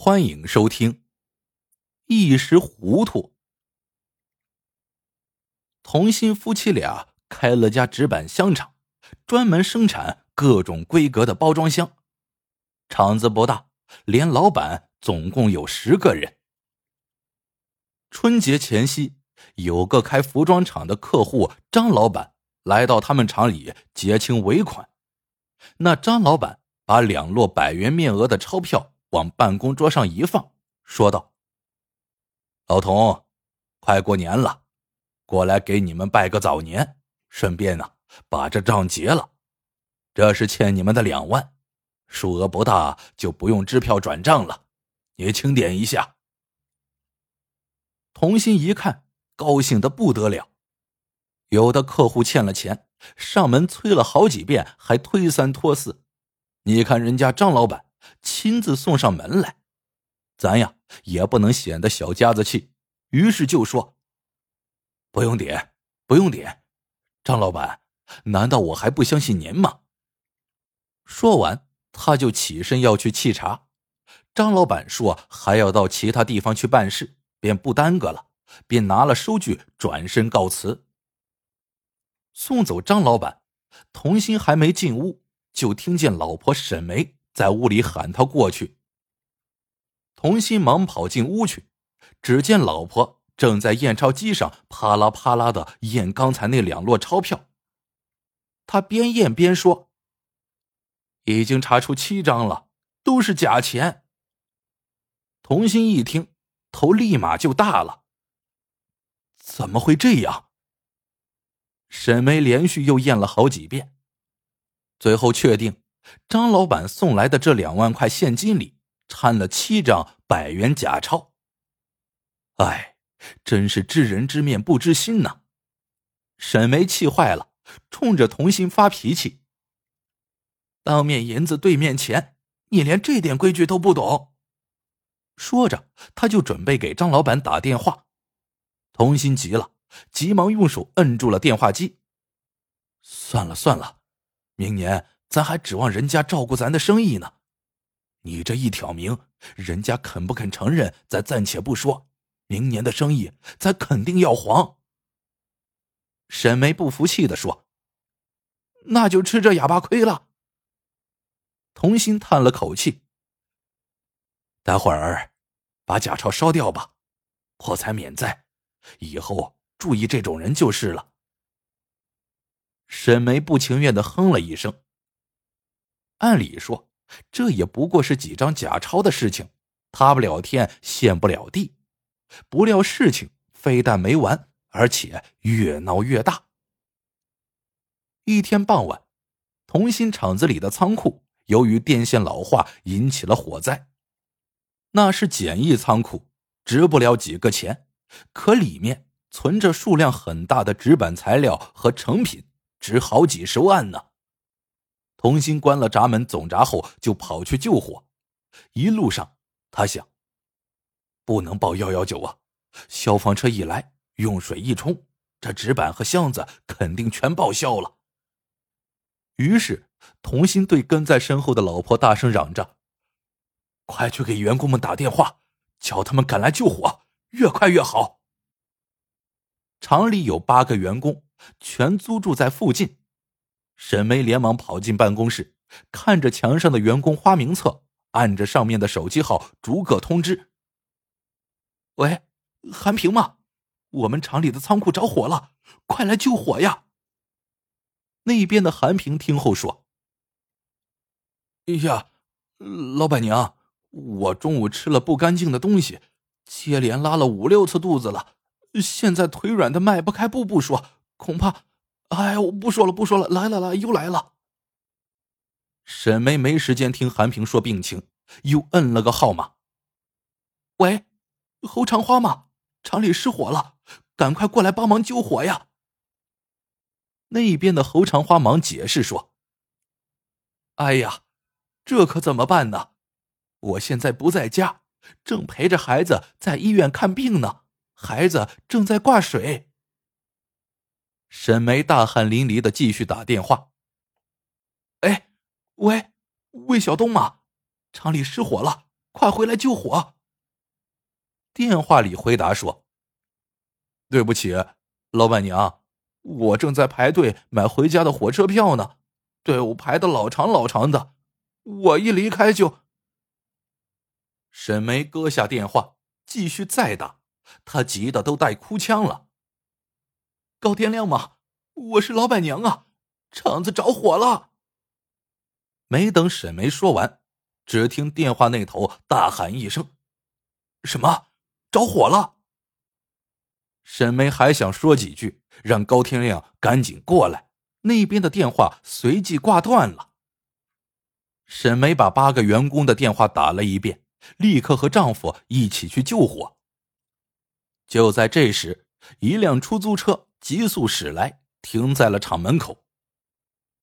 欢迎收听。一时糊涂，同心夫妻俩开了家纸板箱厂，专门生产各种规格的包装箱。厂子不大，连老板总共有十个人。春节前夕，有个开服装厂的客户张老板来到他们厂里结清尾款。那张老板把两摞百元面额的钞票。往办公桌上一放，说道：“老童，快过年了，过来给你们拜个早年，顺便呢把这账结了。这是欠你们的两万，数额不大，就不用支票转账了，你清点一下。”童心一看，高兴的不得了。有的客户欠了钱，上门催了好几遍，还推三拖四。你看人家张老板。亲自送上门来，咱呀也不能显得小家子气，于是就说：“不用点，不用点。”张老板，难道我还不相信您吗？说完，他就起身要去沏茶。张老板说还要到其他地方去办事，便不耽搁了，便拿了收据转身告辞。送走张老板，童心还没进屋，就听见老婆沈梅。在屋里喊他过去。童心忙跑进屋去，只见老婆正在验钞机上啪啦啪啦的验刚才那两摞钞票。他边验边说：“已经查出七张了，都是假钱。”童心一听，头立马就大了。怎么会这样？沈梅连续又验了好几遍，最后确定。张老板送来的这两万块现金里掺了七张百元假钞。哎，真是知人知面不知心呐！沈梅气坏了，冲着童心发脾气：“当面银子对面钱，你连这点规矩都不懂！”说着，他就准备给张老板打电话。童心急了，急忙用手摁住了电话机。算了算了，明年。咱还指望人家照顾咱的生意呢，你这一挑明，人家肯不肯承认，咱暂且不说。明年的生意，咱肯定要黄。沈梅不服气的说：“那就吃这哑巴亏了。”童心叹了口气：“待会儿把假钞烧掉吧，破财免灾，以后注意这种人就是了。”沈梅不情愿的哼了一声。按理说，这也不过是几张假钞的事情，塌不了天，陷不了地。不料事情非但没完，而且越闹越大。一天傍晚，同心厂子里的仓库由于电线老化引起了火灾。那是简易仓库，值不了几个钱，可里面存着数量很大的纸板材料和成品，值好几十万呢。童心关了闸门总闸后，就跑去救火。一路上，他想：不能报幺幺九啊！消防车一来，用水一冲，这纸板和箱子肯定全报销了。于是，童心对跟在身后的老婆大声嚷着：“快去给员工们打电话，叫他们赶来救火，越快越好。”厂里有八个员工，全租住在附近。沈梅连忙跑进办公室，看着墙上的员工花名册，按着上面的手机号逐个通知：“喂，韩平吗？我们厂里的仓库着火了，快来救火呀！”那边的韩平听后说：“哎呀，老板娘，我中午吃了不干净的东西，接连拉了五六次肚子了，现在腿软的迈不开步不说，恐怕……”哎，我不说了，不说了，来了来，又来了。沈梅没时间听韩平说病情，又摁了个号码。喂，侯长花吗？厂里失火了，赶快过来帮忙救火呀！那边的侯长花忙解释说：“哎呀，这可怎么办呢？我现在不在家，正陪着孩子在医院看病呢，孩子正在挂水。”沈梅大汗淋漓的继续打电话。哎，喂，魏晓东吗？厂里失火了，快回来救火！”电话里回答说：“对不起，老板娘，我正在排队买回家的火车票呢，队伍排的老长老长的，我一离开就……”沈梅搁下电话，继续再打，她急得都带哭腔了。高天亮吗？我是老板娘啊！厂子着火了。没等沈梅说完，只听电话那头大喊一声：“什么？着火了！”沈梅还想说几句，让高天亮赶紧过来，那边的电话随即挂断了。沈梅把八个员工的电话打了一遍，立刻和丈夫一起去救火。就在这时，一辆出租车。急速驶来，停在了厂门口。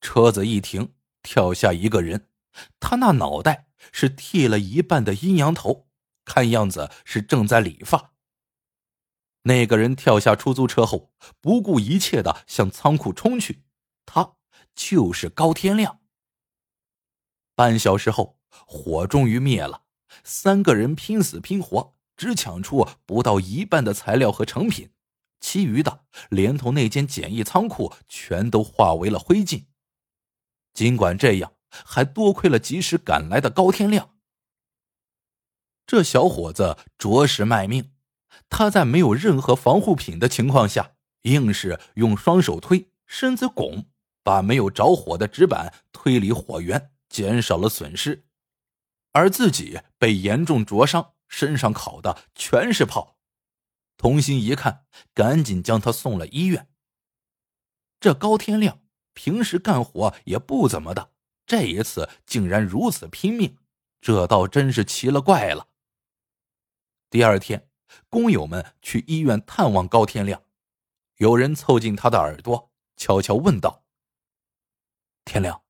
车子一停，跳下一个人，他那脑袋是剃了一半的阴阳头，看样子是正在理发。那个人跳下出租车后，不顾一切的向仓库冲去，他就是高天亮。半小时后，火终于灭了，三个人拼死拼活，只抢出不到一半的材料和成品。其余的，连同那间简易仓库，全都化为了灰烬。尽管这样，还多亏了及时赶来的高天亮。这小伙子着实卖命，他在没有任何防护品的情况下，硬是用双手推、身子拱，把没有着火的纸板推离火源，减少了损失，而自己被严重灼伤，身上烤的全是泡。童心一看，赶紧将他送了医院。这高天亮平时干活也不怎么的，这一次竟然如此拼命，这倒真是奇了怪了。第二天，工友们去医院探望高天亮，有人凑近他的耳朵，悄悄问道：“天亮，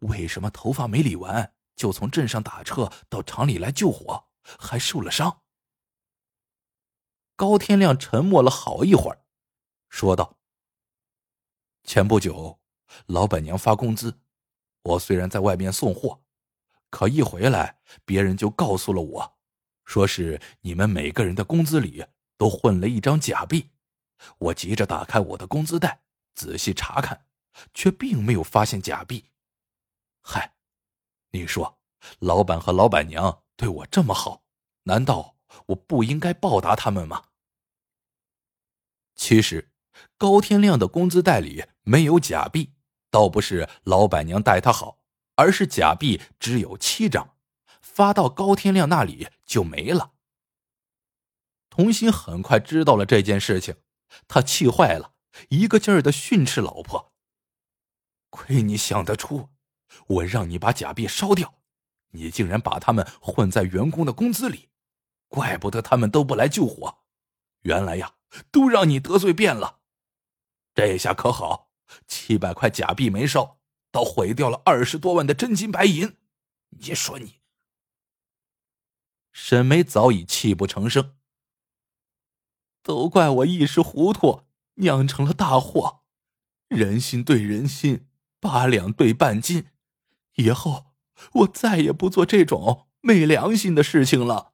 为什么头发没理完，就从镇上打车到厂里来救火，还受了伤？”高天亮沉默了好一会儿，说道：“前不久，老板娘发工资，我虽然在外面送货，可一回来，别人就告诉了我，说是你们每个人的工资里都混了一张假币。我急着打开我的工资袋，仔细查看，却并没有发现假币。嗨，你说，老板和老板娘对我这么好，难道？”我不应该报答他们吗？其实，高天亮的工资袋里没有假币，倒不是老板娘待他好，而是假币只有七张，发到高天亮那里就没了。童心很快知道了这件事情，他气坏了，一个劲儿的训斥老婆：“亏你想得出，我让你把假币烧掉，你竟然把他们混在员工的工资里。”怪不得他们都不来救火，原来呀，都让你得罪遍了。这下可好，七百块假币没烧，倒毁掉了二十多万的真金白银。你说你……沈梅早已泣不成声，都怪我一时糊涂，酿成了大祸。人心对人心，八两对半斤，以后我再也不做这种昧良心的事情了。